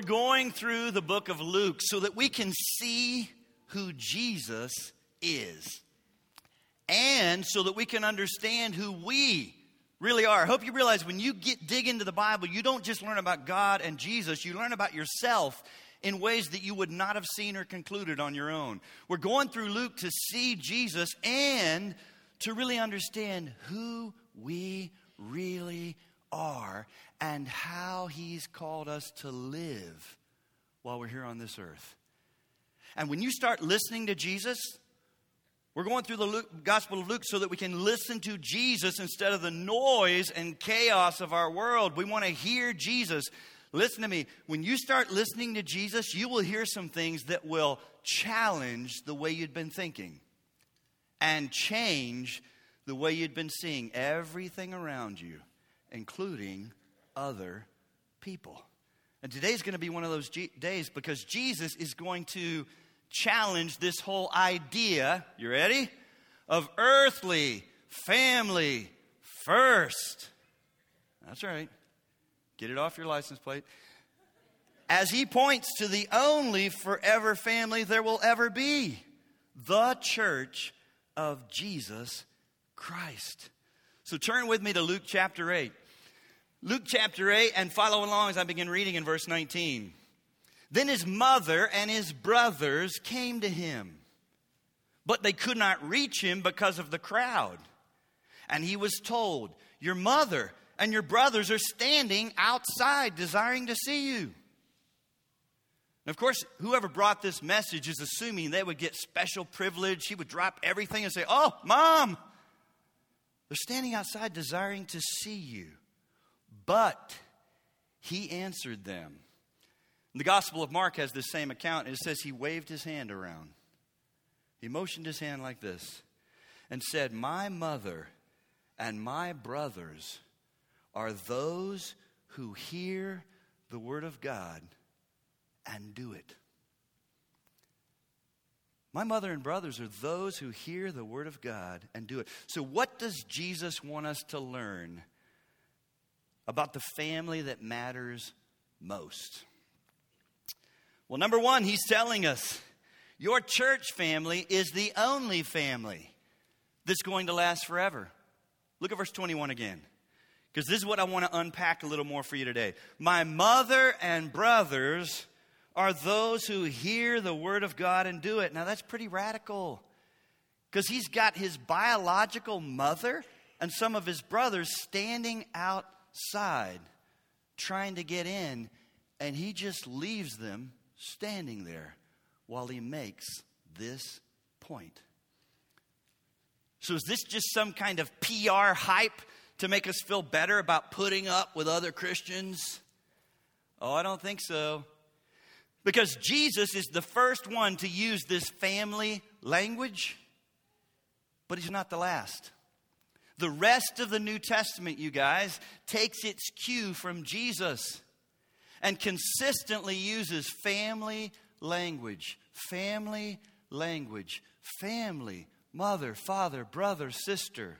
we're going through the book of Luke so that we can see who Jesus is and so that we can understand who we really are. I hope you realize when you get dig into the Bible, you don't just learn about God and Jesus, you learn about yourself in ways that you would not have seen or concluded on your own. We're going through Luke to see Jesus and to really understand who we really are and how he's called us to live while we're here on this earth. And when you start listening to Jesus, we're going through the Luke, Gospel of Luke so that we can listen to Jesus instead of the noise and chaos of our world. We want to hear Jesus. Listen to me. When you start listening to Jesus, you will hear some things that will challenge the way you'd been thinking and change the way you'd been seeing everything around you, including other people. And today's going to be one of those G- days because Jesus is going to challenge this whole idea, you ready? Of earthly family first. That's right. Get it off your license plate. As he points to the only forever family there will ever be the church of Jesus Christ. So turn with me to Luke chapter 8. Luke chapter 8, and follow along as I begin reading in verse 19. Then his mother and his brothers came to him, but they could not reach him because of the crowd. And he was told, Your mother and your brothers are standing outside desiring to see you. And of course, whoever brought this message is assuming they would get special privilege. He would drop everything and say, Oh, mom, they're standing outside desiring to see you. But he answered them, the Gospel of Mark has the same account. It says he waved his hand around. He motioned his hand like this and said, My mother and my brothers are those who hear the word of God and do it. My mother and brothers are those who hear the word of God and do it. So, what does Jesus want us to learn about the family that matters most? Well, number one, he's telling us your church family is the only family that's going to last forever. Look at verse 21 again, because this is what I want to unpack a little more for you today. My mother and brothers are those who hear the word of God and do it. Now, that's pretty radical, because he's got his biological mother and some of his brothers standing outside trying to get in, and he just leaves them standing there while he makes this point. So, is this just some kind of PR hype to make us feel better about putting up with other Christians? Oh, I don't think so. Because Jesus is the first one to use this family language, but he's not the last. The rest of the New Testament, you guys, takes its cue from Jesus and consistently uses family language. Family language. Family, mother, father, brother, sister.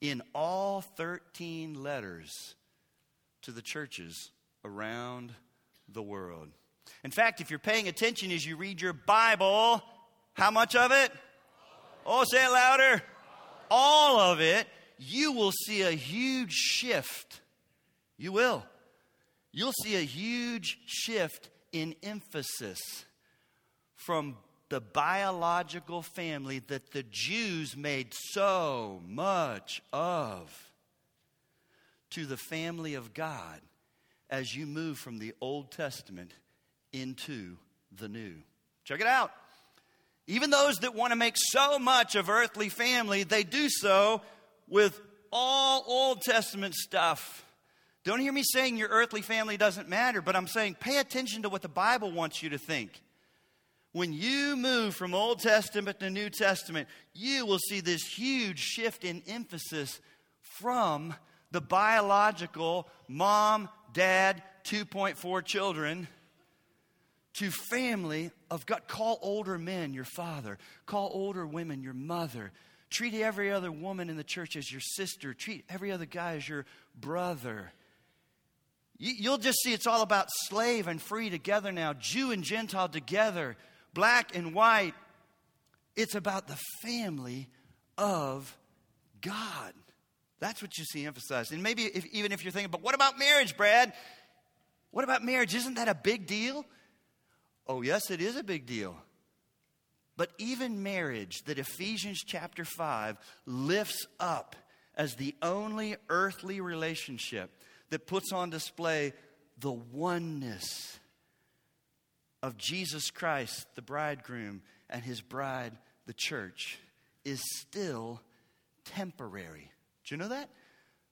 In all 13 letters to the churches around the world. In fact, if you're paying attention as you read your Bible, how much of it? Oh, say it louder. All of it, you will see a huge shift. You will you'll see a huge shift in emphasis from the biological family that the Jews made so much of to the family of God as you move from the Old Testament into the New. Check it out. Even those that want to make so much of earthly family, they do so with all Old Testament stuff don't hear me saying your earthly family doesn't matter, but I'm saying pay attention to what the Bible wants you to think. When you move from Old Testament to New Testament, you will see this huge shift in emphasis from the biological mom, dad, 2.4 children to family of God. Call older men your father, call older women your mother. Treat every other woman in the church as your sister, treat every other guy as your brother. You'll just see it's all about slave and free together now, Jew and Gentile together, black and white. It's about the family of God. That's what you see emphasized. And maybe if, even if you're thinking, but what about marriage, Brad? What about marriage? Isn't that a big deal? Oh, yes, it is a big deal. But even marriage, that Ephesians chapter 5 lifts up as the only earthly relationship that puts on display the oneness of Jesus Christ, the bridegroom, and his bride, the church, is still temporary. Do you know that?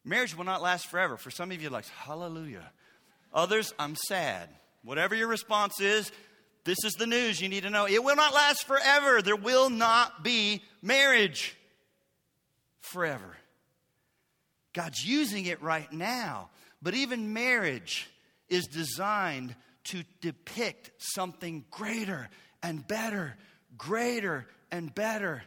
Marriage will not last forever. For some of you, like, hallelujah. Others, I'm sad. Whatever your response is, this is the news you need to know. It will not last forever. There will not be marriage forever. God's using it right now. But even marriage is designed to depict something greater and better, greater and better.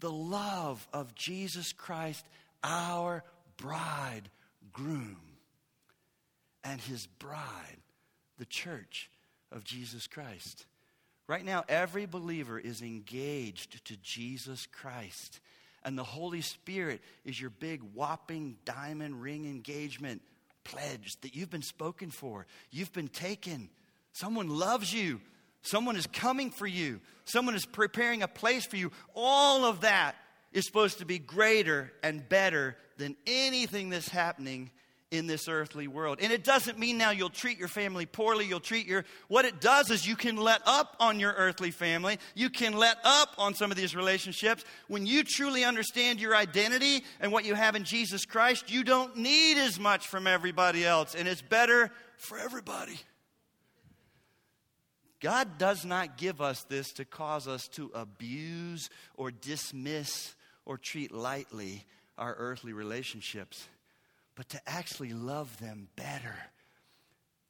The love of Jesus Christ, our bridegroom, and his bride, the church of Jesus Christ. Right now, every believer is engaged to Jesus Christ. And the Holy Spirit is your big, whopping diamond ring engagement pledge that you've been spoken for. You've been taken. Someone loves you. Someone is coming for you. Someone is preparing a place for you. All of that is supposed to be greater and better than anything that's happening in this earthly world. And it doesn't mean now you'll treat your family poorly, you'll treat your what it does is you can let up on your earthly family. You can let up on some of these relationships. When you truly understand your identity and what you have in Jesus Christ, you don't need as much from everybody else and it's better for everybody. God does not give us this to cause us to abuse or dismiss or treat lightly our earthly relationships but to actually love them better.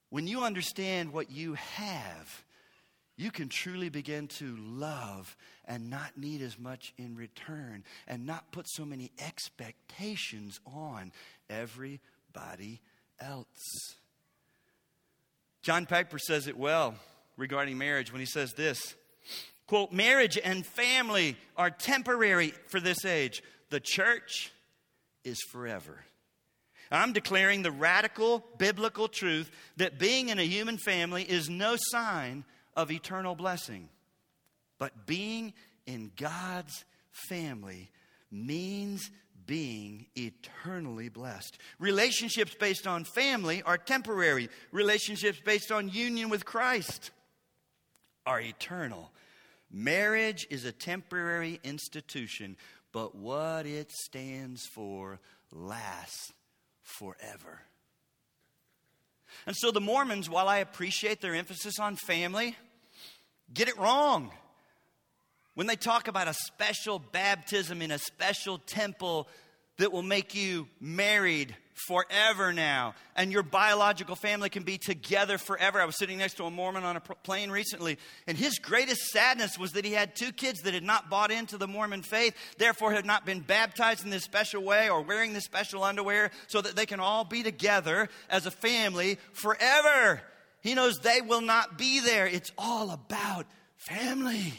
When you understand what you have, you can truly begin to love and not need as much in return and not put so many expectations on everybody else. John Piper says it well regarding marriage when he says this quote marriage and family are temporary for this age the church is forever I'm declaring the radical biblical truth that being in a human family is no sign of eternal blessing. But being in God's family means being eternally blessed. Relationships based on family are temporary, relationships based on union with Christ are eternal. Marriage is a temporary institution, but what it stands for lasts forever. And so the Mormons, while I appreciate their emphasis on family, get it wrong. When they talk about a special baptism in a special temple that will make you married forever now, and your biological family can be together forever. I was sitting next to a Mormon on a plane recently, and his greatest sadness was that he had two kids that had not bought into the Mormon faith, therefore had not been baptized in this special way or wearing this special underwear, so that they can all be together as a family forever. He knows they will not be there. It's all about family.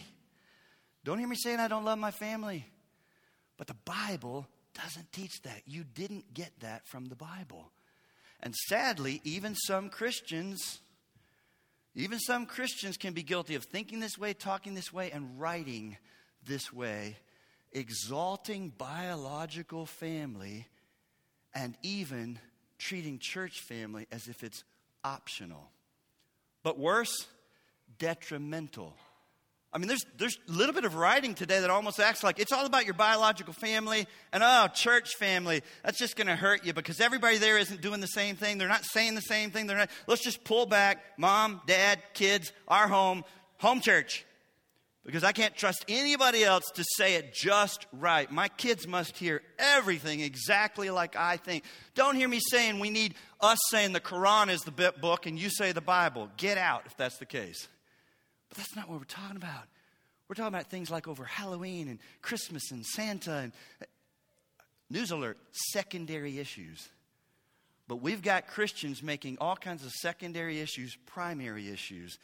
Don't hear me saying I don't love my family, but the Bible doesn't teach that. You didn't get that from the Bible. And sadly, even some Christians, even some Christians can be guilty of thinking this way, talking this way, and writing this way, exalting biological family and even treating church family as if it's optional. But worse, detrimental I mean, there's, there's a little bit of writing today that almost acts like it's all about your biological family and, oh, church family. That's just going to hurt you because everybody there isn't doing the same thing. They're not saying the same thing. They're not, let's just pull back mom, dad, kids, our home, home church. Because I can't trust anybody else to say it just right. My kids must hear everything exactly like I think. Don't hear me saying we need us saying the Quran is the book and you say the Bible. Get out if that's the case. But that's not what we're talking about. We're talking about things like over Halloween and Christmas and Santa and uh, news alert, secondary issues. But we've got Christians making all kinds of secondary issues primary issues.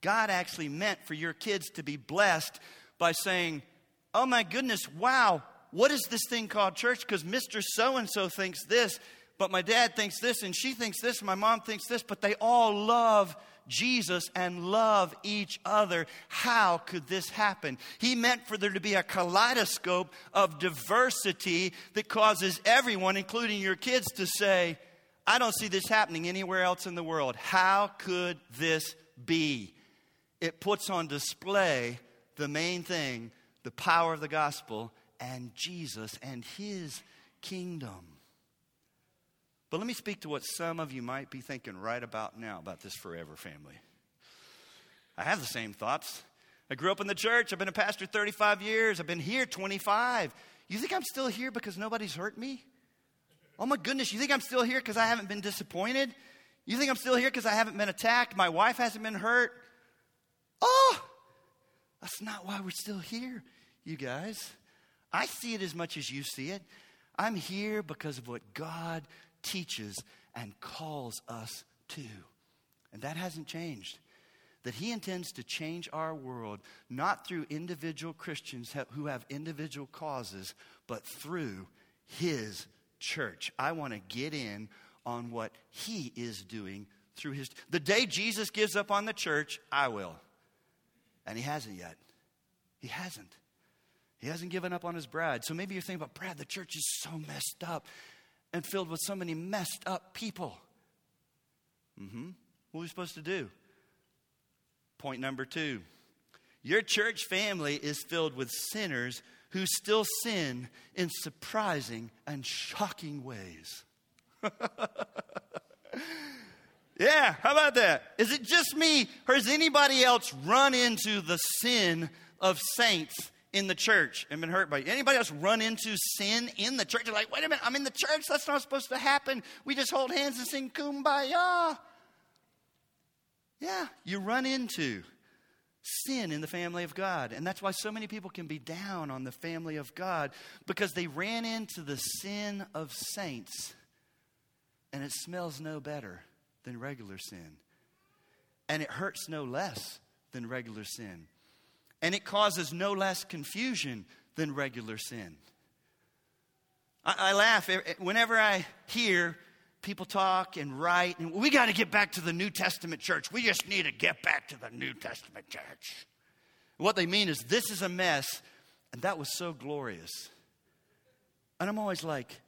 God actually meant for your kids to be blessed by saying, Oh my goodness, wow, what is this thing called church? Because Mr. So and so thinks this, but my dad thinks this, and she thinks this, and my mom thinks this, but they all love Jesus and love each other. How could this happen? He meant for there to be a kaleidoscope of diversity that causes everyone, including your kids, to say, I don't see this happening anywhere else in the world. How could this be? It puts on display the main thing the power of the gospel and Jesus and his kingdom. But let me speak to what some of you might be thinking right about now about this forever family. I have the same thoughts. I grew up in the church. I've been a pastor 35 years. I've been here 25. You think I'm still here because nobody's hurt me? Oh my goodness, you think I'm still here because I haven't been disappointed? You think I'm still here because I haven't been attacked? My wife hasn't been hurt? Oh, that's not why we're still here, you guys. I see it as much as you see it. I'm here because of what God teaches and calls us to. And that hasn't changed. That He intends to change our world not through individual Christians who have individual causes, but through His church. I want to get in on what He is doing through His. The day Jesus gives up on the church, I will. And He hasn't yet. He hasn't. He hasn't given up on his bride. So maybe you're thinking about, Brad, the church is so messed up and filled with so many messed up people. Mm-hmm. What are we supposed to do? Point number two your church family is filled with sinners who still sin in surprising and shocking ways. yeah, how about that? Is it just me, or has anybody else run into the sin of saints in the church and been hurt by. Anybody else run into sin in the church? You're like, wait a minute, I'm in the church. That's not supposed to happen. We just hold hands and sing kumbaya. Yeah, you run into sin in the family of God. And that's why so many people can be down on the family of God because they ran into the sin of saints and it smells no better than regular sin. And it hurts no less than regular sin and it causes no less confusion than regular sin. I, I laugh whenever I hear people talk and write, and we got to get back to the New Testament church. We just need to get back to the New Testament church. What they mean is, this is a mess, and that was so glorious. And I'm always like,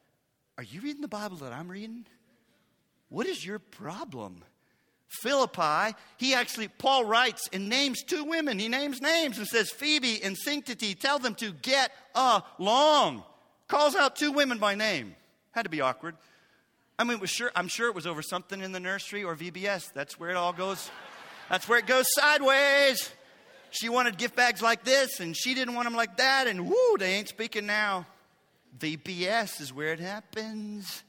are you reading the Bible that I'm reading? What is your problem? Philippi, he actually, Paul writes and names two women. He names names and says, Phoebe and Syntyche, tell them to get along. Calls out two women by name. Had to be awkward. I mean, was sure, I'm sure it was over something in the nursery or VBS. That's where it all goes. That's where it goes sideways. She wanted gift bags like this, and she didn't want them like that, and whoo, they ain't speaking now. VBS is where it happens.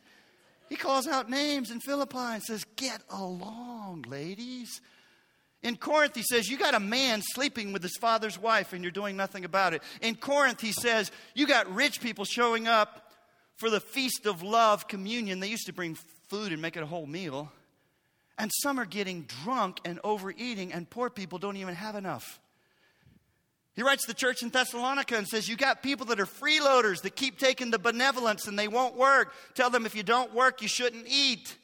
He calls out names in Philippi and says, Get along, ladies. In Corinth, he says, You got a man sleeping with his father's wife and you're doing nothing about it. In Corinth, he says, You got rich people showing up for the feast of love communion. They used to bring food and make it a whole meal. And some are getting drunk and overeating, and poor people don't even have enough. He writes the church in Thessalonica and says, You got people that are freeloaders that keep taking the benevolence and they won't work. Tell them if you don't work, you shouldn't eat.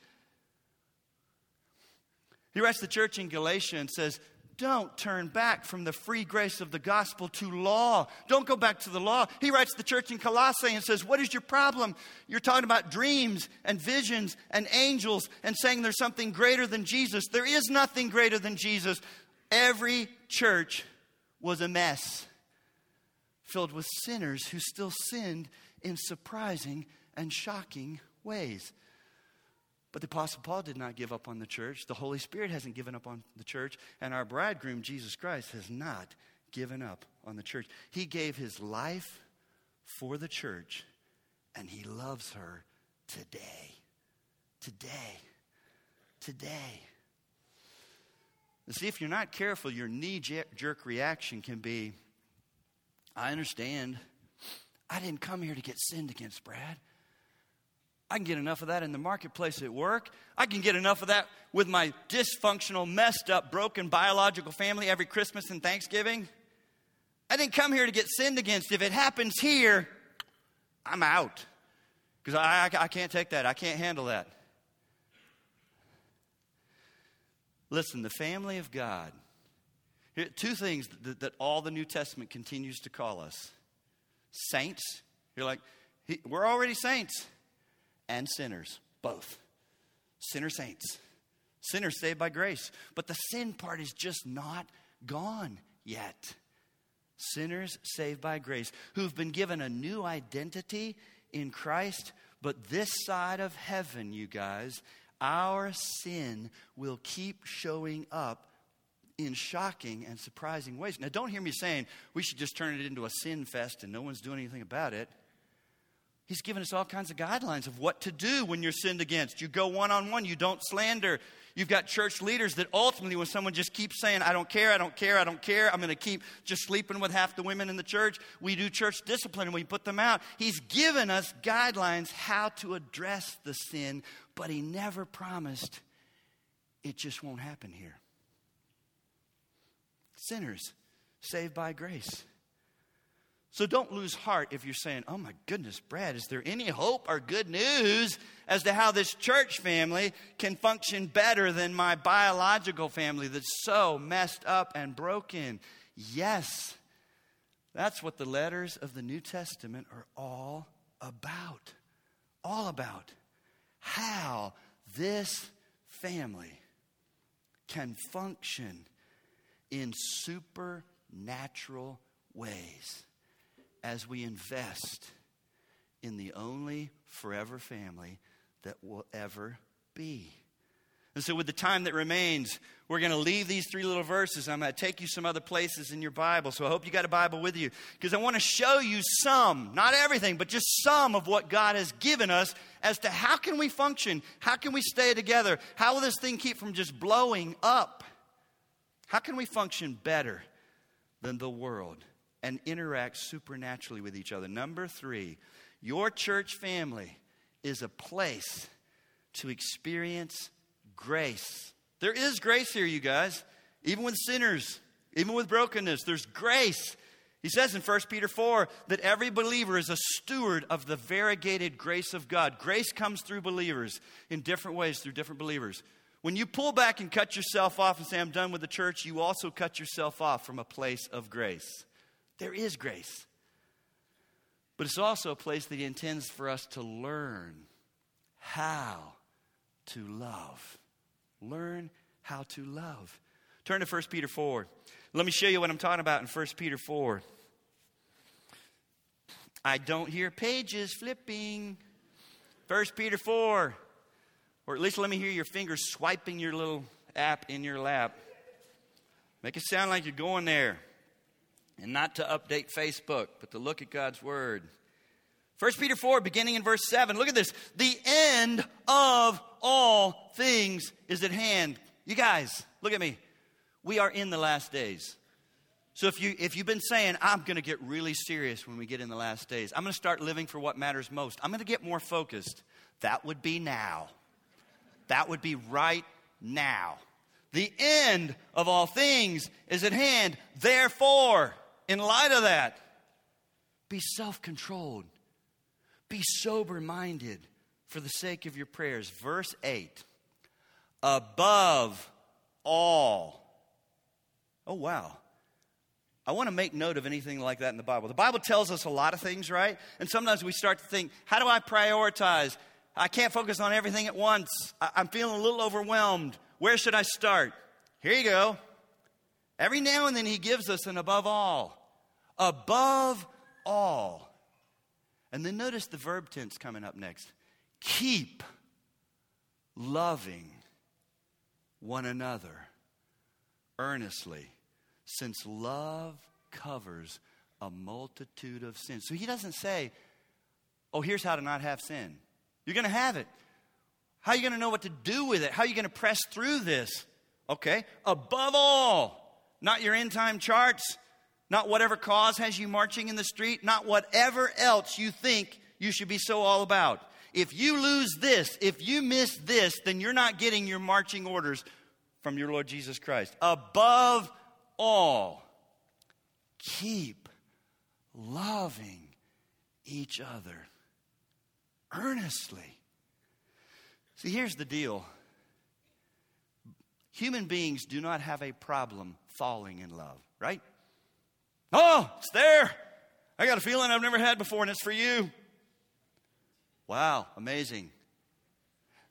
He writes the church in Galatia and says, don't turn back from the free grace of the gospel to law. Don't go back to the law. He writes the church in Colossae and says, What is your problem? You're talking about dreams and visions and angels and saying there's something greater than Jesus. There is nothing greater than Jesus. Every church was a mess, filled with sinners who still sinned in surprising and shocking ways. But the Apostle Paul did not give up on the church. The Holy Spirit hasn't given up on the church. And our bridegroom, Jesus Christ, has not given up on the church. He gave his life for the church, and he loves her today. Today. Today. See, if you're not careful, your knee jerk reaction can be I understand. I didn't come here to get sinned against, Brad. I can get enough of that in the marketplace at work. I can get enough of that with my dysfunctional, messed up, broken biological family every Christmas and Thanksgiving. I didn't come here to get sinned against. If it happens here, I'm out. Because I, I, I can't take that. I can't handle that. Listen, the family of God. Here, two things that, that, all the New Testament continues to call us saints. You're like, we're already saints. And sinners, both. Sinner saints. Sinners saved by grace. But the sin part is just not gone yet. Sinners saved by grace, who've been given a new identity in Christ. But this side of heaven, you guys, our sin will keep showing up in shocking and surprising ways. Now, don't hear me saying we should just turn it into a sin fest and no one's doing anything about it. He's given us all kinds of guidelines of what to do when you're sinned against. You go one on one, you don't slander. You've got church leaders that ultimately, when someone just keeps saying, I don't care, I don't care, I don't care, I'm going to keep just sleeping with half the women in the church, we do church discipline and we put them out. He's given us guidelines how to address the sin, but He never promised it just won't happen here. Sinners saved by grace. So don't lose heart if you're saying, oh my goodness, Brad, is there any hope or good news as to how this church family can function better than my biological family that's so messed up and broken? Yes, that's what the letters of the New Testament are all about. All about how this family can function in supernatural ways as we invest in the only forever family that will ever be. And so, with the time that remains, we're going to leave these three little verses. I'm going to take you some other places in your Bible. So, I hope you got a Bible with you because I want to show you some, not everything, but just some of what God has given us as to how can we function? How can we stay together? How will this thing keep from just blowing up? How can we function better than the world? And interact supernaturally with each other. Number three, your church family is a place to experience grace. There is grace here, you guys, even with sinners, even with brokenness. There's grace. He says in 1 Peter 4 that every believer is a steward of the variegated grace of God. Grace comes through believers in different ways through different believers. When you pull back and cut yourself off and say, I'm done with the church, you also cut yourself off from a place of grace. There is grace. But it's also a place that He intends for us to learn how to love. Learn how to love. Turn to 1 Peter 4. Let me show you what I'm talking about in 1 Peter 4. I don't hear pages flipping. 1 Peter 4. Or at least let me hear your fingers swiping your little app in your lap. Make it sound like you're going there and not to update Facebook, but to look at God's Word. 1 Peter 4, beginning in verse 7. Look at this. The end of all things is at hand. You guys, look at me. We are in the last days. So if you if you've been saying I'm going to get really serious when we get in the last days. I'm going to start living for what matters most. I'm going to get more focused. That would be now. That would be right now. The end of all things is at hand. Therefore, in light of that, be self controlled, be sober minded for the sake of your prayers. Verse 8 above all. Oh, wow. I want to make note of anything like that in the Bible. The Bible tells us a lot of things, right? And sometimes we start to think, how do I prioritize? I can't focus on everything at once. I'm feeling a little overwhelmed. Where should I start? Here you go. Every now and then he gives us an above all. Above all. And then notice the verb tense coming up next. Keep loving one another earnestly, since love covers a multitude of sins. So he doesn't say, oh, here's how to not have sin. You're going to have it. How are you going to know what to do with it? How are you going to press through this? Okay. Above all, not your end time charts, not whatever cause has you marching in the street, not whatever else you think you should be so all about. If you lose this, if you miss this, then you're not getting your marching orders from your Lord Jesus Christ. Above all, keep loving each other earnestly. See, here's the deal human beings do not have a problem falling in love, right? Oh, it's there. I got a feeling I've never had before, and it's for you. Wow, amazing.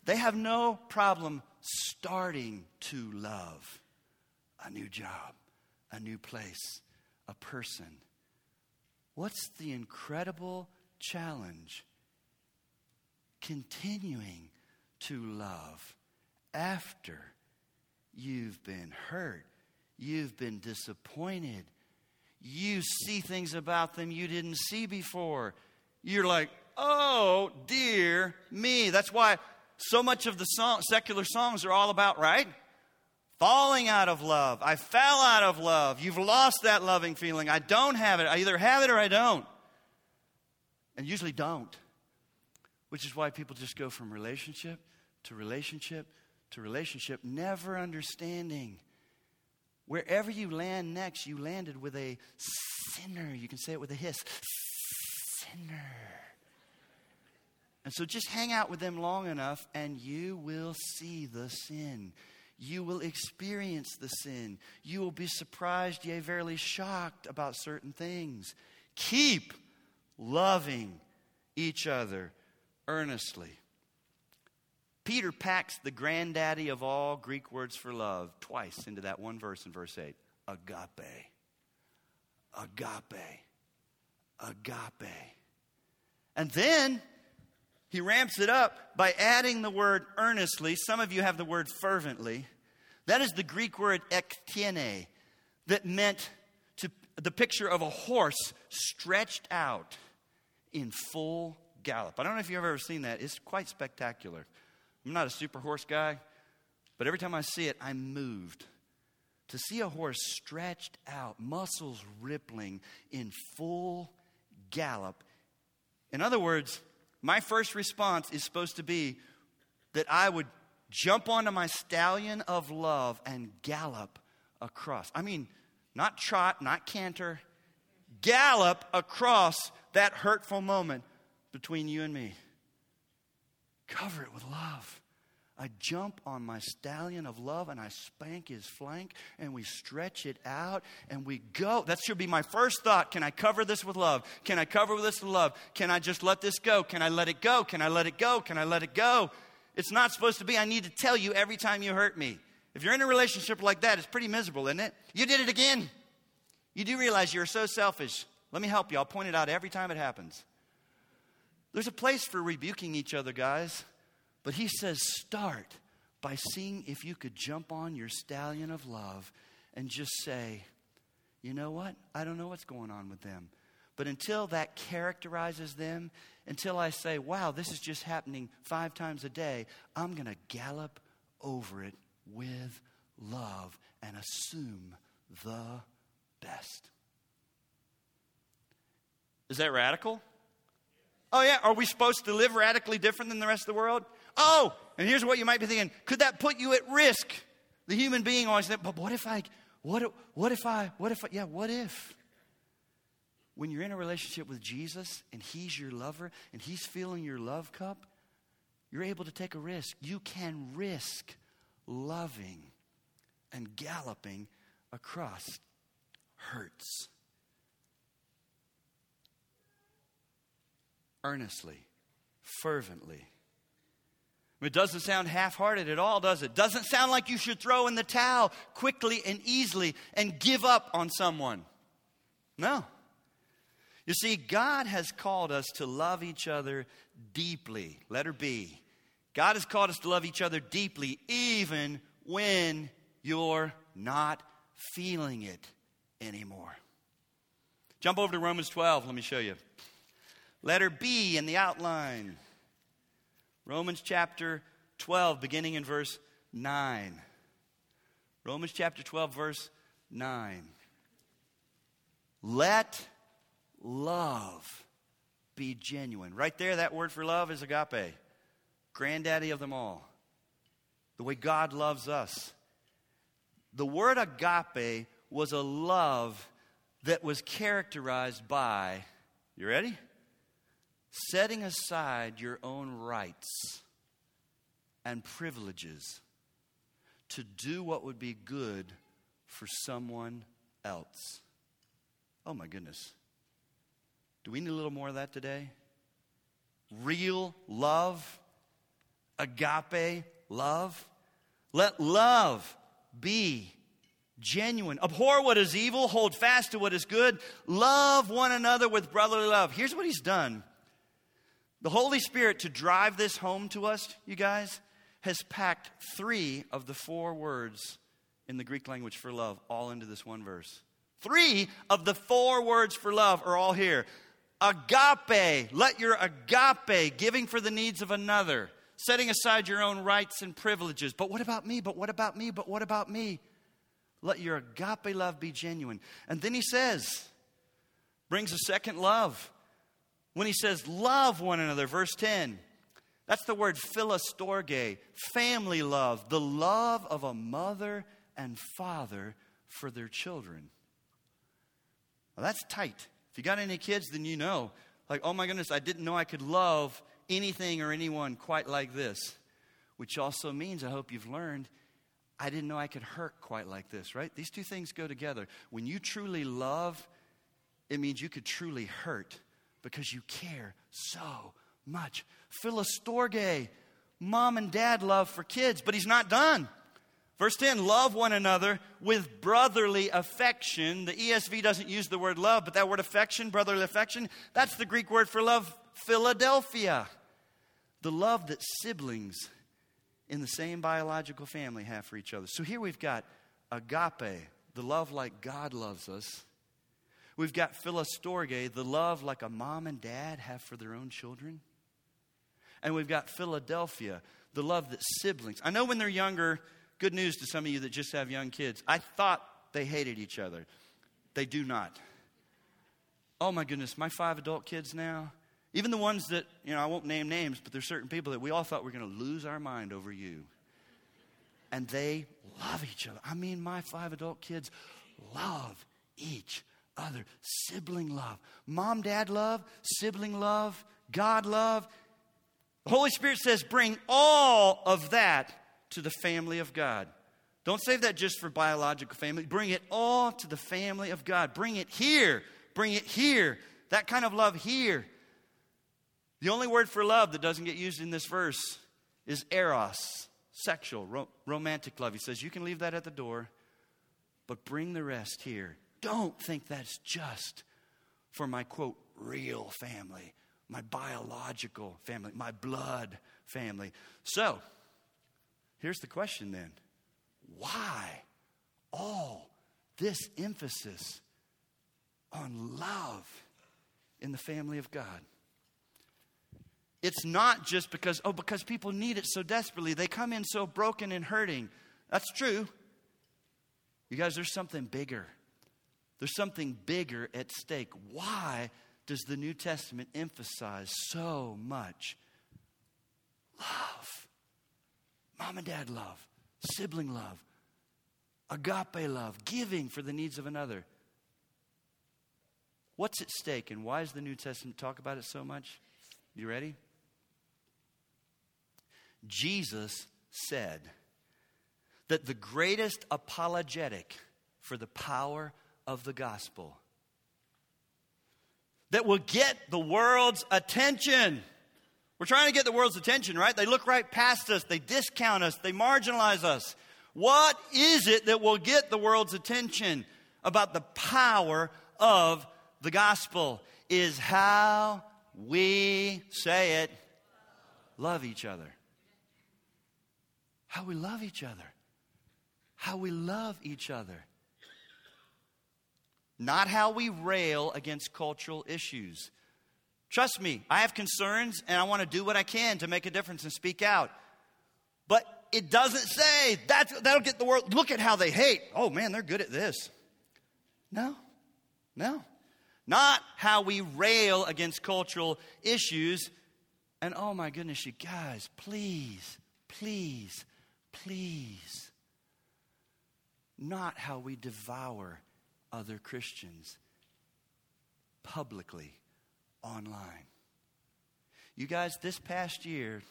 They have no problem starting to love a new job, a new place, a person. What's the incredible challenge? Continuing to love after you've been hurt, you've been disappointed, you see things about them you didn't see before. You're like, oh, dear me. That's why so much of the song, secular songs are all about, right? Falling out of love. I fell out of love. You've lost that loving feeling. I don't have it. I either have it or I don't. And usually don't. Which is why people just go from relationship to relationship to relationship, never understanding Wherever you land next, you landed with a sinner. You can say it with a hiss sinner. And so just hang out with them long enough, and you will see the sin. You will experience the sin. You will be surprised, yea, verily shocked about certain things. Keep loving each other earnestly. Peter packs the granddaddy of all Greek words for love twice into that one verse in verse 8 agape. Agape. Agape. And then he ramps it up by adding the word earnestly. Some of you have the word fervently. That is the Greek word ektenes that meant to, the picture of a horse stretched out in full gallop. I don't know if you've ever seen that. It's quite spectacular. I'm not a super horse guy, but every time I see it, I'm moved. To see a horse stretched out, muscles rippling in full gallop. In other words, my first response is supposed to be that I would jump onto my stallion of love and gallop across. I mean, not trot, not canter, gallop across that hurtful moment between you and me. Cover it with love. I jump on my stallion of love and I spank his flank and we stretch it out and we go. That should be my first thought. Can I cover this with love? Can I cover this with love? Can I just let this go? Can I let it go? Can I let it go? Can I let it go? It's not supposed to be, I need to tell you every time you hurt me. If you're in a relationship like that, it's pretty miserable, isn't it? You did it again. You do realize you're so selfish. Let me help you. I'll point it out every time it happens. There's a place for rebuking each other, guys. But he says, start by seeing if you could jump on your stallion of love and just say, you know what? I don't know what's going on with them. But until that characterizes them, until I say, wow, this is just happening five times a day, I'm going to gallop over it with love and assume the best. Is that radical? Oh, yeah. Are we supposed to live radically different than the rest of the world? Oh, and here's what you might be thinking could that put you at risk? The human being always thinks, but what if I, what, what if I, what if I, yeah, what if? When you're in a relationship with Jesus and He's your lover and He's filling your love cup, you're able to take a risk. You can risk loving and galloping across hurts. Earnestly, fervently. It doesn't sound half hearted at all, does it? Doesn't sound like you should throw in the towel quickly and easily and give up on someone. No. You see, God has called us to love each other deeply. Letter B. God has called us to love each other deeply, even when you're not feeling it anymore. Jump over to Romans 12. Let me show you. Letter B in the outline. Romans chapter 12, beginning in verse 9. Romans chapter 12, verse 9. Let love be genuine. Right there, that word for love is agape, granddaddy of them all. The way God loves us. The word agape was a love that was characterized by, you ready? Setting aside your own rights and privileges to do what would be good for someone else. Oh my goodness. Do we need a little more of that today? Real love, agape love. Let love be genuine. Abhor what is evil, hold fast to what is good, love one another with brotherly love. Here's what he's done the Holy Spirit, to drive this home to us, you guys, has packed three of the four words in the Greek language for love all into this one verse. Three of the four words for love are all here. Agape, let your agape, giving for the needs of another, setting aside your own rights and privileges. But what about me? But what about me? But what about me? Let your agape love be genuine. And then he says, brings a second love. When he says, love one another, verse 10, that's the word philostorge, family love, the love of a mother and father for their children. Well, that's tight. If you got any kids, then you know. Like, oh my goodness, I didn't know I could love anything or anyone quite like this. Which also means, I hope you've learned, I didn't know I could hurt quite like this, right? These two things go together. When you truly love, it means you could truly hurt because you care so much. Philostorge, mom and dad love for kids, but he's not done. Verse 10 love one another with brotherly affection. The ESV doesn't use the word love, but that word affection, brotherly affection, that's the Greek word for love, Philadelphia. The love that siblings in the same biological family have for each other. So here we've got agape, the love like God loves us. We've got philostorge, the love like a mom and dad have for their own children. And we've got Philadelphia, the love that siblings. I know when they're younger, good news to some of you that just have young kids. I thought they hated each other. They do not. Oh my goodness, my five adult kids now, even the ones that, you know, I won't name names, but there's certain people that we all thought were going to lose our mind over you. And they love each other. I mean, my five adult kids love each other. Sibling love. Mom, dad love, sibling love, God love. The Holy Spirit says, bring all of that to the family of God. Don't save that just for biological family. Bring it all to the family of God. Bring it here. Bring it here. That kind of love here. The only word for love that doesn't get used in this verse is eros, sexual, ro- romantic love. He says, You can leave that at the door, but bring the rest here. Don't think that's just for my quote, real family, my biological family, my blood family. So, here's the question then why all this emphasis on love in the family of God? It's not just because, oh, because people need it so desperately. They come in so broken and hurting. That's true. You guys, there's something bigger. There's something bigger at stake. Why does the New Testament emphasize so much love? Mom and dad love, sibling love, agape love, giving for the needs of another. What's at stake and why does the New Testament talk about it so much? You ready? Jesus said that the greatest apologetic for the power of the gospel that will get the world's attention. We're trying to get the world's attention, right? They look right past us, they discount us, they marginalize us. What is it that will get the world's attention about the power of the gospel? Is how we say it love each other how we love each other. How we love each other. Not how we rail against cultural issues. Trust me, I have concerns and I want to do what I can to make a difference and speak out. But it doesn't say that's, that'll get the world. Look at how they hate. Oh man, they're good at this. No, no. not how we rail against cultural issues. And oh my goodness, you guys, please, please, please, not how we devour other Christians publicly online. You guys, this past year,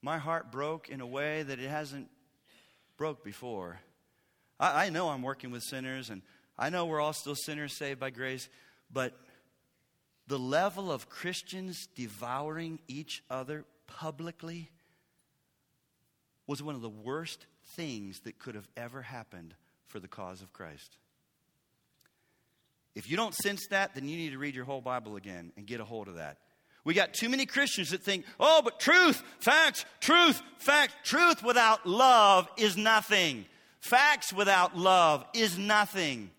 my heart broke in a way that it hasn't broke before. I, I know I'm working with sinners, and I know we're all still sinners saved by grace, but the level of Christians devouring each other publicly was one of the worst things that could have ever happened for the cause of Christ. If you don't sense that, then you need to read your whole Bible again and get a hold of that. We got too many Christians that think, oh, but truth, facts, truth, facts. Truth without love is nothing. Facts without love is nothing.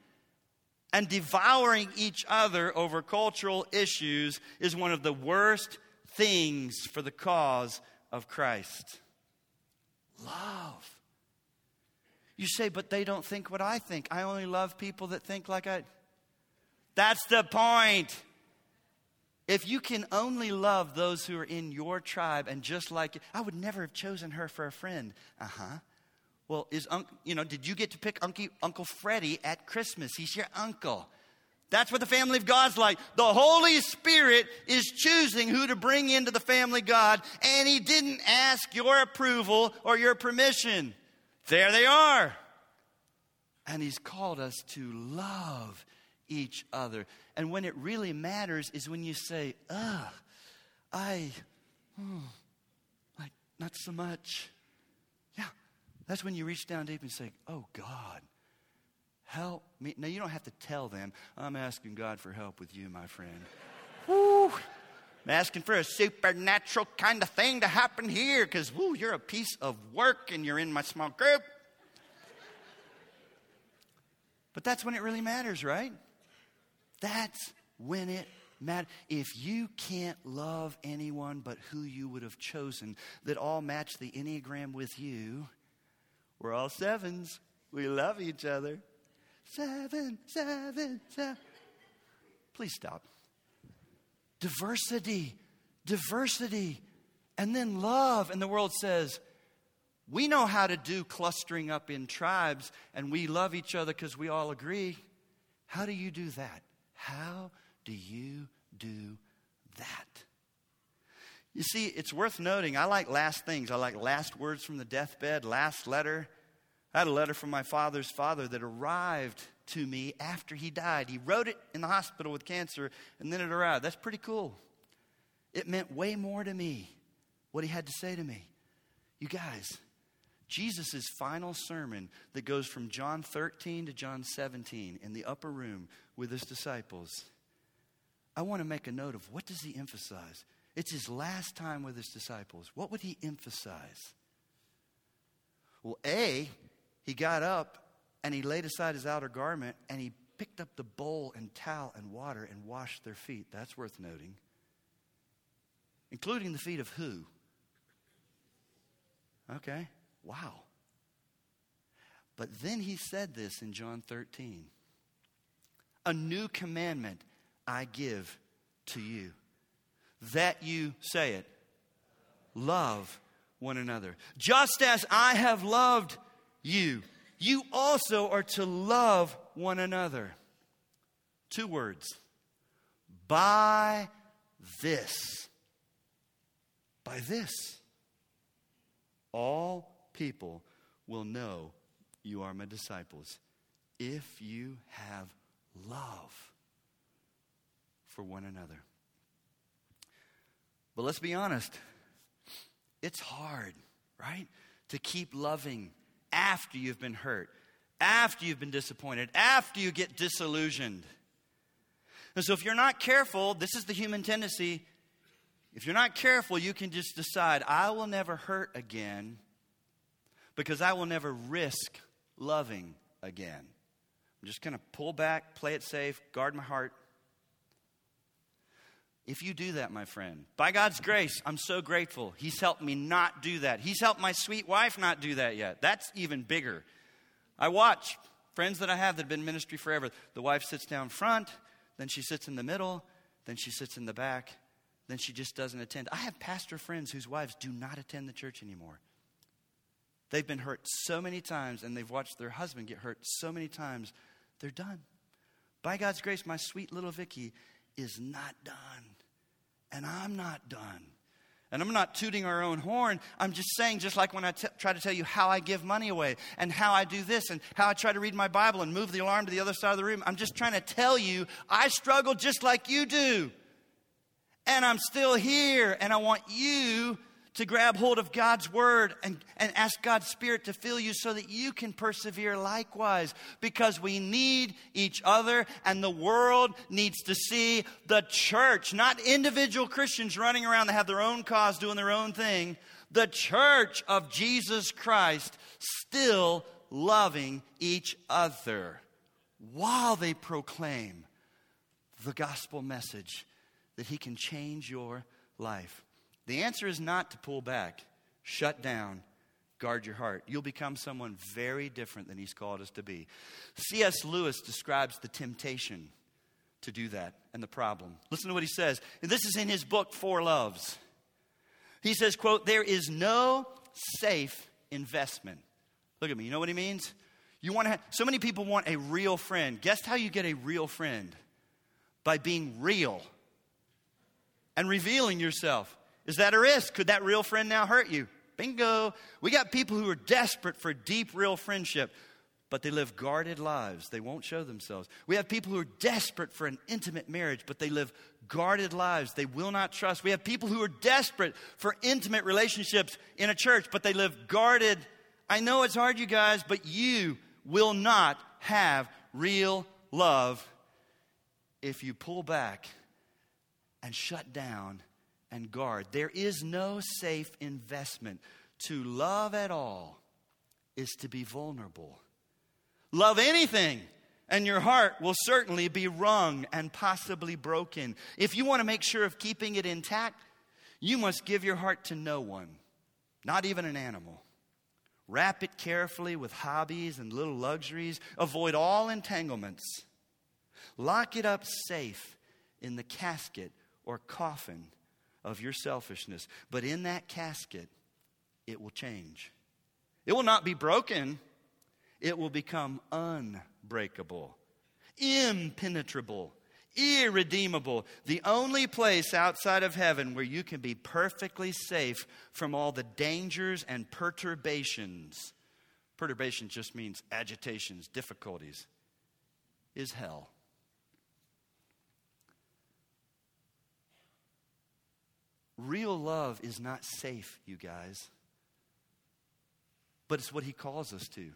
And devouring each other over cultural issues is one of the worst things for the cause of Christ. Love. You say, but they don't think what I think. I only love people that think like I. That's the point. If you can only love those who are in your tribe and just like I would never have chosen her for a friend. Uh huh. Well, is you know, did you get to pick Uncle, Uncle Freddie at Christmas? He's your uncle. That's what the family of God's like. The Holy Spirit is choosing who to bring into the family God, and He didn't ask your approval or your permission. There they are. And He's called us to love each other. And when it really matters is when you say, ugh, I, hmm, like, not so much. Yeah, that's when you reach down deep and say, oh, God, help me. Now, you don't have to tell them, I'm asking God for help with you, my friend. Woo! I'm asking for a supernatural kind of thing to happen here because, woo, you're a piece of work and you're in my small group. But that's when it really matters, right? That's when it matters. If you can't love anyone but who you would have chosen that all match the Enneagram with you, we're all sevens. We love each other. Seven, seven, seven. Please stop. Diversity, diversity, and then love. And the world says, we know how to do clustering up in tribes and we love each other because we all agree. How do you do that? How do you do that? You see, it's worth noting, I like last things. I like last words from the deathbed, last letter. I had a letter from my father's father that arrived to me after he died. He wrote it in the hospital with cancer, and then it arrived. That's pretty cool. It meant way more to me what he had to say to me. You guys, Jesus' final sermon that goes from John 13 to John 17 in the upper room with his disciples. I want to make a note of what does he emphasize? It's his last time with his disciples. What would he emphasize? Well, A, he got up and he laid aside his outer garment and he picked up the bowl and towel and water and washed their feet. That's worth noting. Including the feet of who? Okay. Wow. But then he said this in John 13 A new commandment I give to you, that you, say it, love one another. Just as I have loved you, you also are to love one another. Two words. By this. By this. All people will know you are my disciples if you have love for one another. But let's be honest, it's hard, right? To keep loving after you've been hurt, after you've been disappointed, after you get disillusioned. And so, if you're not careful, this is the human tendency. If you're not careful, you can just decide, I will never hurt again because I will never risk loving again. I'm just going to pull back, play it safe, guard my heart. If you do that, my friend, by God's grace, I'm so grateful. He's helped me not do that. He's helped my sweet wife not do that yet. That's even bigger. I watch friends that I have that have been in ministry forever. The wife sits down front, then she sits in the middle, then she sits in the back, then she just doesn't attend. I have pastor friends whose wives do not attend the church anymore. They've been hurt so many times and they've watched their husband get hurt so many times, they're done. By God's grace, my sweet little Vicky is not done. And I'm not done. And I'm not tooting our own horn. I'm just saying, just like when I t- try to tell you how I give money away and how I do this and how I try to read my Bible and move the alarm to the other side of the room, I'm just trying to tell you I struggle just like you do. And I'm still here, and I want you to grab hold of God's word and, and ask God's Spirit to fill you so that you can persevere likewise. Because we need each other, and the world needs to see the church, not individual Christians running around that have their own cause doing their own thing. The church of Jesus Christ still loving each other while they proclaim the gospel message that He can change your life. The answer is not to pull back, shut down, guard your heart. You'll become someone very different than He's called us to be. C.S. Lewis describes the temptation to do that and the problem. Listen to what he says. This is in his book, Four Loves. He says, quote, there is no safe investment. Look at me. You know what he means? You want to have, so many people want a real friend. Guess how you get a real friend? By being real and revealing yourself. Is that a risk? Could that real friend now hurt you? Bingo. We got people who are desperate for deep, real friendship, but they live guarded lives. They won't show themselves. We have people who are desperate for an intimate marriage, but they live guarded lives. They will not trust. We have people who are desperate for intimate relationships in a church, but they live guarded. I know it's hard, you guys, but you will not have real love if you pull back and shut down and guard. There is no safe investment. To love at all is to be vulnerable. Love anything, and your heart will certainly be wrung and possibly broken. If you want to make sure of keeping it intact, you must give your heart to no one, not even an animal. Wrap it carefully with hobbies and little luxuries. Avoid all entanglements. Lock it up safe in the casket or coffin of your selfishness. But in that casket, it will change. It will not be broken, it will become unbreakable, impenetrable, irredeemable. The only place outside of heaven where you can be perfectly safe from all the dangers and perturbations. Perturbation just means agitations, difficulties, is hell. Real love is not safe, you guys. But it's what he calls us to.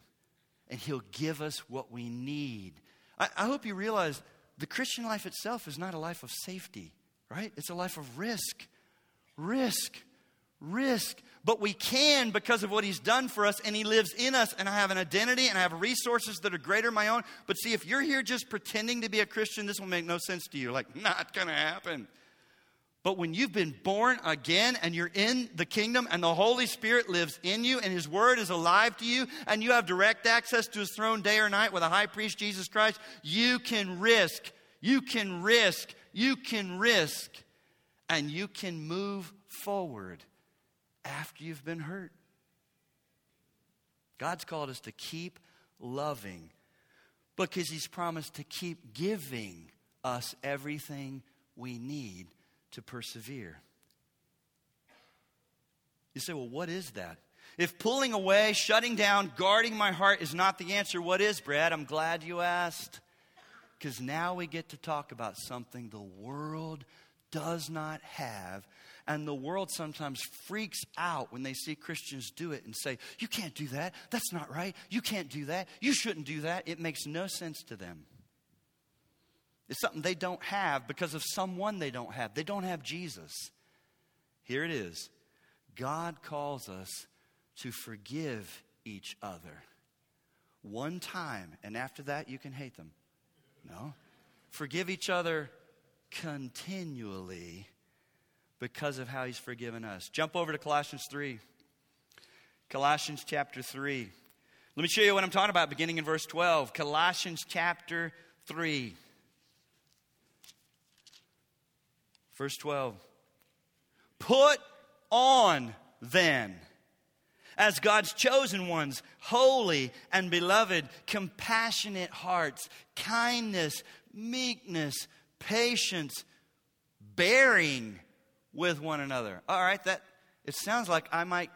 And he'll give us what we need. I, I hope you realize the Christian life itself is not a life of safety, right? It's a life of risk. Risk. Risk. But we can because of what he's done for us, and he lives in us, and I have an identity and I have resources that are greater than my own. But see, if you're here just pretending to be a Christian, this will make no sense to you. Like, not gonna happen. But when you've been born again and you're in the kingdom and the Holy Spirit lives in you and His Word is alive to you and you have direct access to His throne day or night with a high priest, Jesus Christ, you can risk, you can risk, you can risk, and you can move forward after you've been hurt. God's called us to keep loving because He's promised to keep giving us everything we need to persevere. You say, well, what is that? If pulling away, shutting down, guarding my heart is not the answer, what is, Brad? I'm glad you asked. Because now we get to talk about something the world does not have. And the world sometimes freaks out when they see Christians do it and say, You can't do that. That's not right. You can't do that. You shouldn't do that. It makes no sense to them. It's something they don't have because of someone they don't have. They don't have Jesus. Here it is God calls us to forgive each other one time, and after that, you can hate them. No. Forgive each other continually because of how He's forgiven us. Jump over to Colossians 3. Colossians chapter 3. Let me show you what I'm talking about beginning in verse 12. Colossians chapter 3. Verse 12. Put on then, as God's chosen ones, holy and beloved, compassionate hearts, kindness, meekness, patience, bearing with one another. All right, that it sounds like I might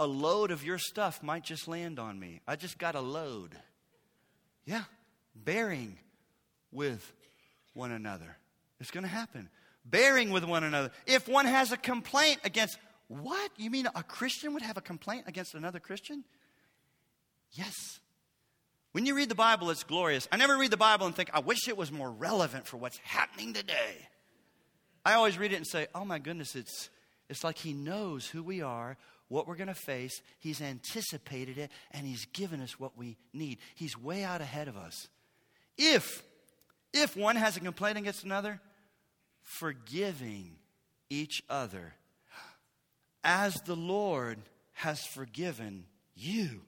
a load of your stuff might just land on me. I just got a load. Yeah, bearing with one another. It's going to happen. Bearing with one another. If one has a complaint against, what? You mean a Christian would have a complaint against another Christian? Yes. When you read the Bible, it's glorious. I never read the Bible and think, I wish it was more relevant for what's happening today. I always read it and say, oh my goodness, it's, it's like He knows who we are, what we're going to face. He's anticipated it, and He's given us what we need. He's way out ahead of us. If, if one has a complaint against another, forgiving each other as the Lord has forgiven you,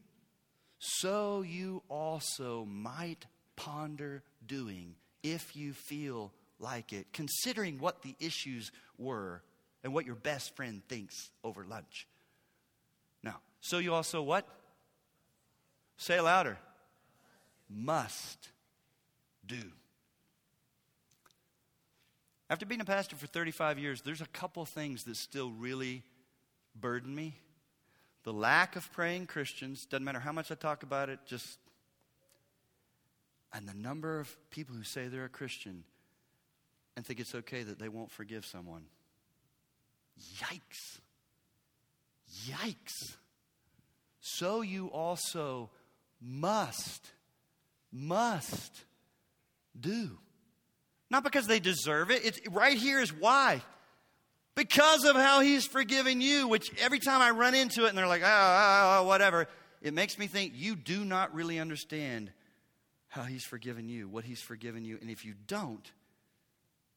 so you also might ponder doing if you feel like it, considering what the issues were and what your best friend thinks over lunch. Now, so you also what? Say louder. Must do. After being a pastor for 35 years, there's a couple things that still really burden me. The lack of praying Christians, doesn't matter how much I talk about it, just. And the number of people who say they're a Christian and think it's okay that they won't forgive someone. Yikes. Yikes. So you also must, must do. Not because they deserve it. It's right here is why. Because of how he's forgiven you, which every time I run into it and they're like, oh, oh, oh, whatever, it makes me think you do not really understand how he's forgiven you, what he's forgiven you. And if you don't,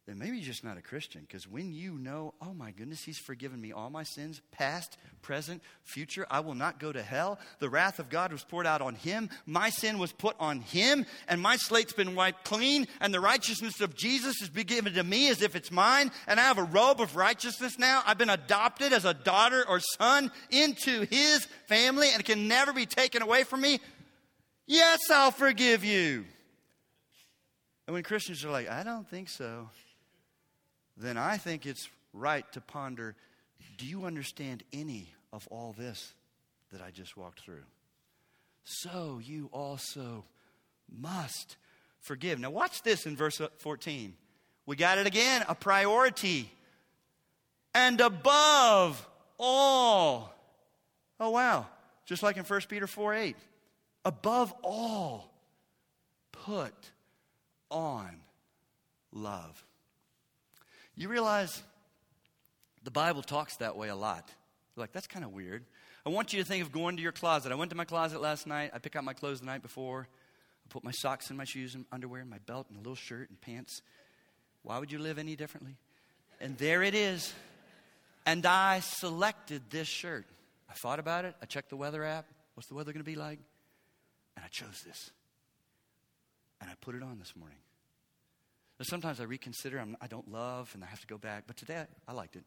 then maybe you're just not a Christian. Because when you know, oh my goodness, He's forgiven me all my sins, past, present, future, I will not go to hell. The wrath of God was poured out on Him. My sin was put on Him, and my slate's been wiped clean, and the righteousness of Jesus has been given to me as if it's mine, and I have a robe of righteousness now. I've been adopted as a daughter or son into His family, and it can never be taken away from me. Yes, I'll forgive you. And when Christians are like, I don't think so then I think it's right to ponder do you understand any of all this that I just walked through? So you also must forgive. Now, watch this in verse 14. We got it again a priority. And above all. Oh, wow. Just like in 1 Peter 4 8. Above all, put on love. You realize the Bible talks that way a lot. You're like, that's kind of weird. I want you to think of going to your closet. I went to my closet last night. I picked out my clothes the night before. I put my socks and my shoes and underwear and my belt and a little shirt and pants. Why would you live any differently? And there it is. And I selected this shirt. I thought about it. I checked the weather app. What's the weather going to be like? And I chose this. And I put it on this morning. Sometimes I reconsider, I'm, I do not love, and I have to go back. But today, I, I liked it.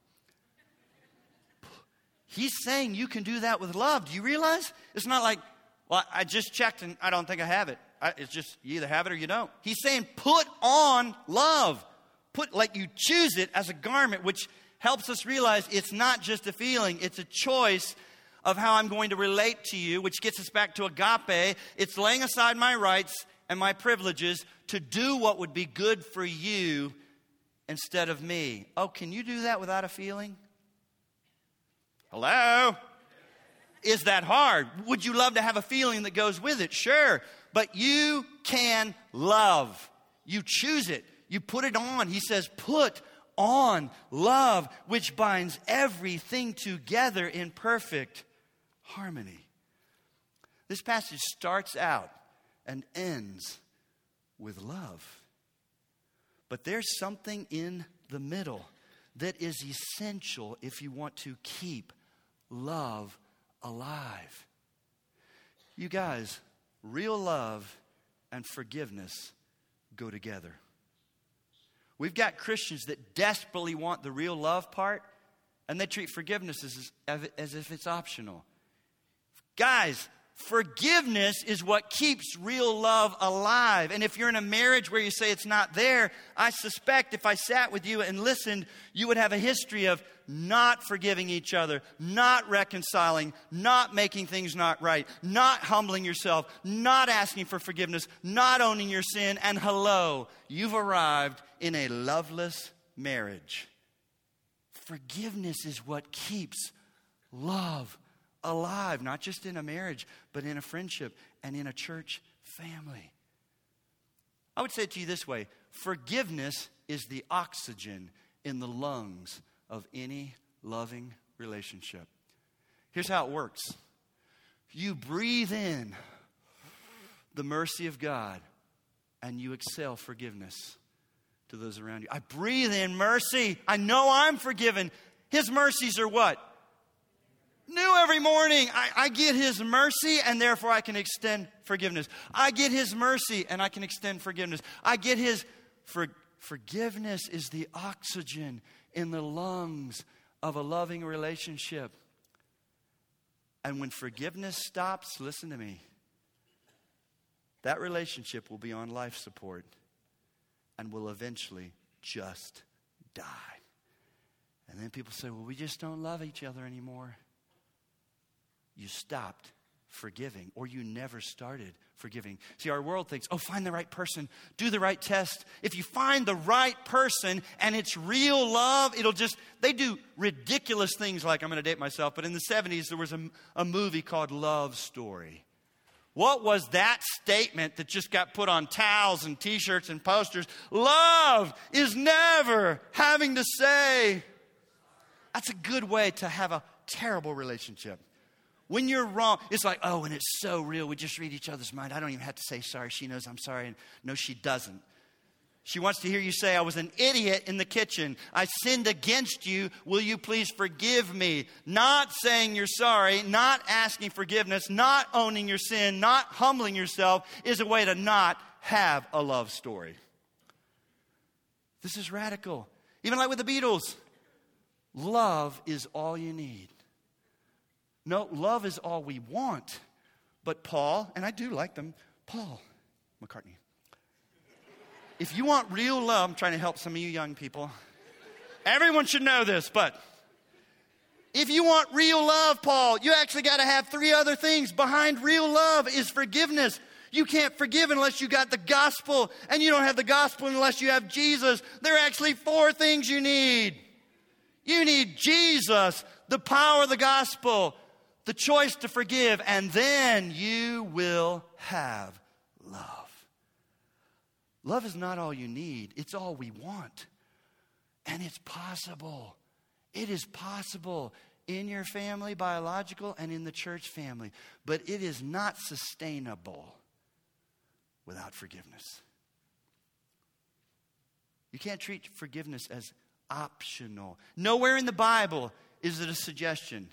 He's saying you can do that with love. Do you realize? It's not like, well, I just checked and I don't think I have it. I, it's just you either have it or you don't. He's saying put on love. Put, like you choose it as a garment, which helps us realize it's not just a feeling, it's a choice of how I'm going to relate to you, which gets us back to agape. It's laying aside my rights and my privileges to do what would be good for you instead of me. Oh, can you do that without a feeling? Hello? Is that hard? Would you love to have a feeling that goes with it? Sure. But you can love. You choose it. You put it on. He says, put on love, which binds everything together in perfect harmony. This passage starts out and ends with love. But there's something in the middle that is essential if you want to keep love alive. You guys, real love and forgiveness go together. We've got Christians that desperately want the real love part, and they treat forgiveness as, as if it's optional. Guys, Forgiveness is what keeps real love alive. And if you're in a marriage where you say it's not there, I suspect if I sat with you and listened, you would have a history of not forgiving each other, not reconciling, not making things not right, not humbling yourself, not asking for forgiveness, not owning your sin. And hello, you've arrived in a loveless marriage. Forgiveness is what keeps love alive, not just in a marriage, but in a friendship and in a church family. I would say it to you this way forgiveness is the oxygen in the lungs of any loving relationship. Here's how it works you breathe in the mercy of God and you exhale forgiveness to those around you. I breathe in mercy. I know I'm forgiven. His mercies are what? New every morning. I, I, get His mercy, and therefore I can extend forgiveness. I get His mercy, and I can extend forgiveness. I get His for, forgiveness is the oxygen in the lungs of a loving relationship. And when forgiveness stops, listen to me, that relationship will be on life support and will eventually just die. And then people say, well, we just don't love each other anymore you stopped forgiving or you never started forgiving. See, our world thinks, oh, find the right person, do the right test. If you find the right person and it's real love, it'll just, they do ridiculous things like, I'm going to date myself, but in the 70s there was a, a movie called Love Story. What was that statement that just got put on towels and t shirts and posters? Love is never having to say. That's a good way to have a terrible relationship. When you're wrong, it's like, oh, and it's so real. We just read each other's mind. I don't even have to say sorry. She knows I'm sorry. And no, she doesn't. She wants to hear you say, I was an idiot in the kitchen. I sinned against you. Will you please forgive me? Not saying you're sorry, not asking forgiveness, not owning your sin, not humbling yourself is a way to not have a love story. This is radical. Even like with the Beatles, love is all you need. No, love is all we want. But Paul, and I do like them, Paul McCartney. If you want real love, I'm trying to help some of you young people. Everyone should know this, but if you want real love, Paul, you actually got to have three other things. Behind real love is forgiveness. You can't forgive unless you got the gospel, and you don't have the gospel unless you have Jesus. There are actually four things you need. You need Jesus, the power of the gospel, the choice to forgive, and then you will have love. Love is not all you need, it's all we want. And it's possible. It is possible in your family, biological, and in the church family. But it is not sustainable without forgiveness. You can't treat forgiveness as optional. Nowhere in the Bible is it a suggestion.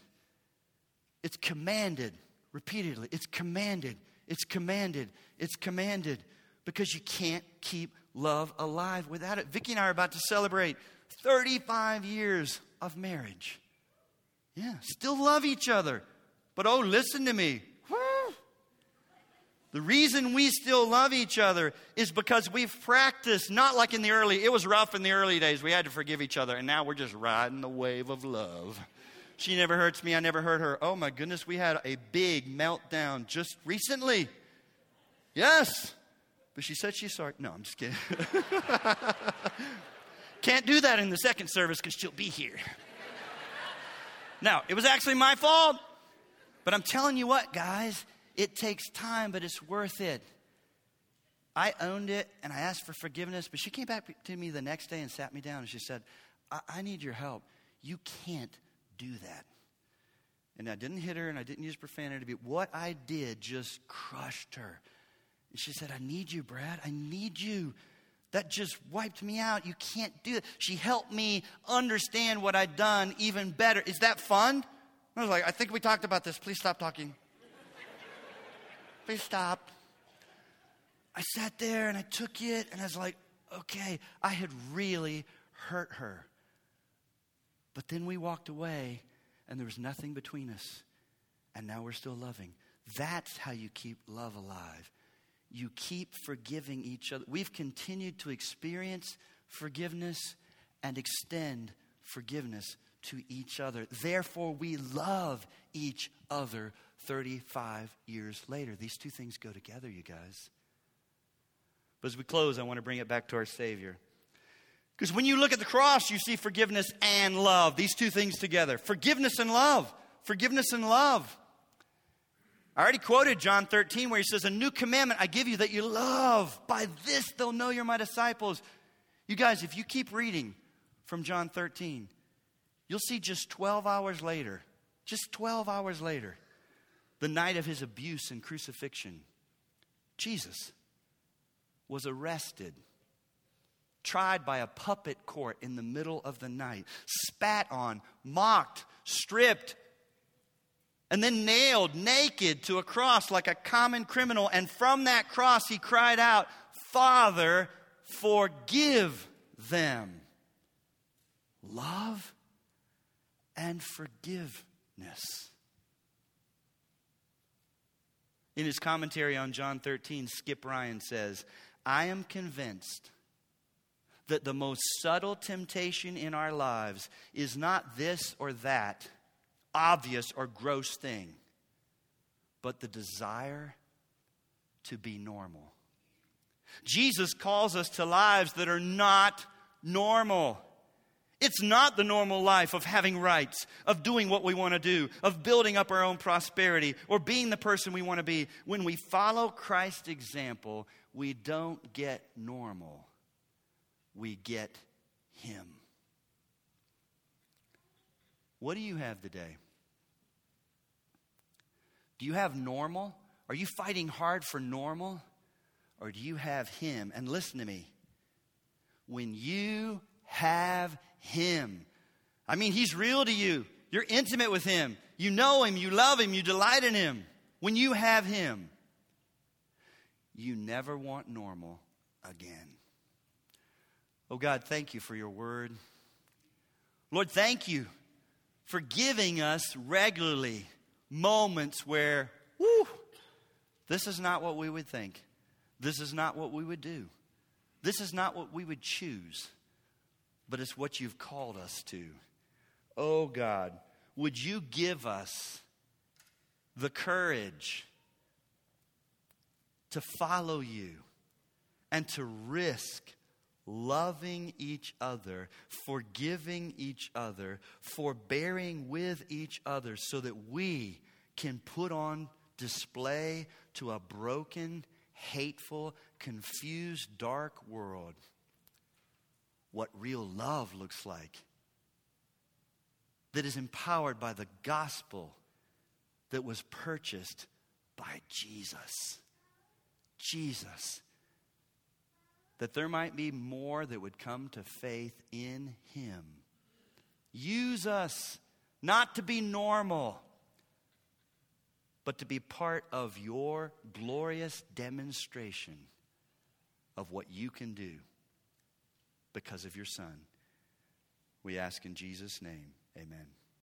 It's commanded repeatedly. It's commanded. It's commanded. It's commanded because you can't keep love alive without it. Vicki and I are about to celebrate 35 years of marriage. Yeah, still love each other. But oh, listen to me. The reason we still love each other is because we've practiced, not like in the early, it was rough in the early days. We had to forgive each other, and now we're just riding the wave of love. She never hurts me. I never hurt her. Oh my goodness, we had a big meltdown just recently. Yes. But she said she's sorry. No, I'm just kidding. Can't do that in the second service because she'll be here. now, it was actually my fault. But I'm telling you what, guys, it takes time, but it's worth it. I owned it and I asked for forgiveness, but she came back to me the next day and sat me down and she said, I, I need your help. You can't do that. And I didn't hit her and I didn't use profanity, but what I did just crushed her. And she said, I need you, Brad. I need you. That just wiped me out. You can't do it. She helped me understand what I'd done even better. Is that fun? I was like, I think we talked about this. Please stop talking. Please stop. I sat there and I took it and I was like, okay, I had really hurt her. But then we walked away and there was nothing between us. And now we're still loving. That's how you keep love alive. You keep forgiving each other. We've continued to experience forgiveness and extend forgiveness to each other. Therefore, we love each other 35 years later. These two things go together, you guys. But as we close, I want to bring it back to our Savior. Because when you look at the cross, you see forgiveness and love. These two things together forgiveness and love. Forgiveness and love. I already quoted John 13 where he says, A new commandment I give you that you love. By this they'll know you're my disciples. You guys, if you keep reading from John 13, you'll see just 12 hours later, just 12 hours later, the night of his abuse and crucifixion, Jesus was arrested, tried by a puppet court in the middle of the night, spat on, mocked, stripped, and then nailed naked to a cross like a common criminal. And from that cross, he cried out, Father, forgive them. Love and forgiveness. In his commentary on John 13, Skip Ryan says, I am convinced that the most subtle temptation in our lives is not this or that obvious or gross thing, but the desire to be normal. Jesus calls us to lives that are not normal. It's not the normal life of having rights, of doing what we want to do, of building up our own prosperity, or being the person we want to be. When we follow Christ's example, we don't get normal, we get Him. What do you have today? Do you have normal? Are you fighting hard for normal? Or do you have Him? And listen to me. When you have Him, I mean, He's real to you. You're intimate with Him. You know Him. You love Him. You delight in Him. When you have Him, you never want normal again. Oh God, thank you for your word. Lord, thank you for giving us regularly moments where, whoo, this is not what we would think. This is not what we would do. This is not what we would choose, but it's what you've called us to. Oh God, would you give us the courage to follow you and to risk loving each other, forgiving each other, forbearing with each other, so that we can put on display to a broken, hateful, confused, dark world what real love looks like. That is empowered by the gospel that was purchased by Jesus. Jesus. That there might be more that would come to faith in Him. Use us not to be normal, but to be part of your glorious demonstration of what you can do because of your Son. We ask in Jesus' name, amen.